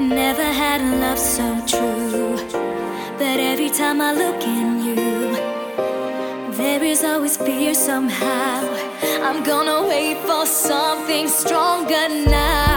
Never had a love so true. But every time I look in you, there is always fear somehow. I'm gonna wait for something stronger now.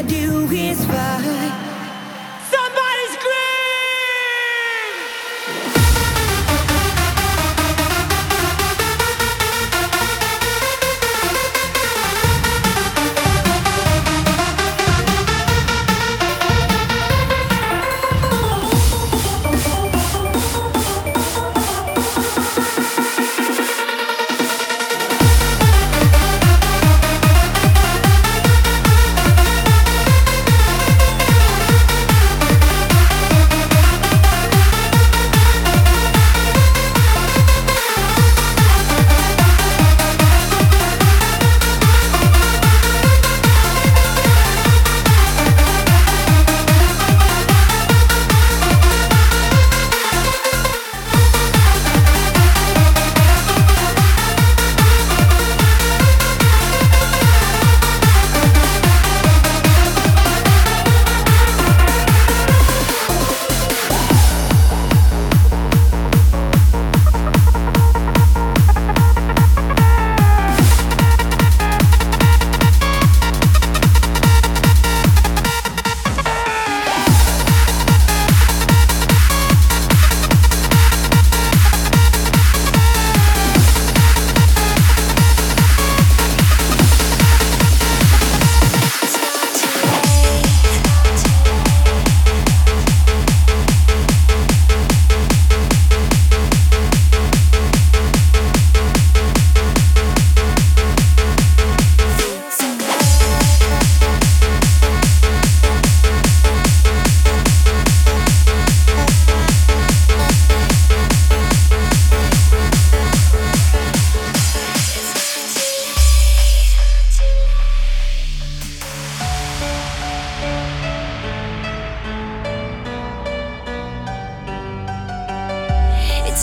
I do is fight.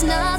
Take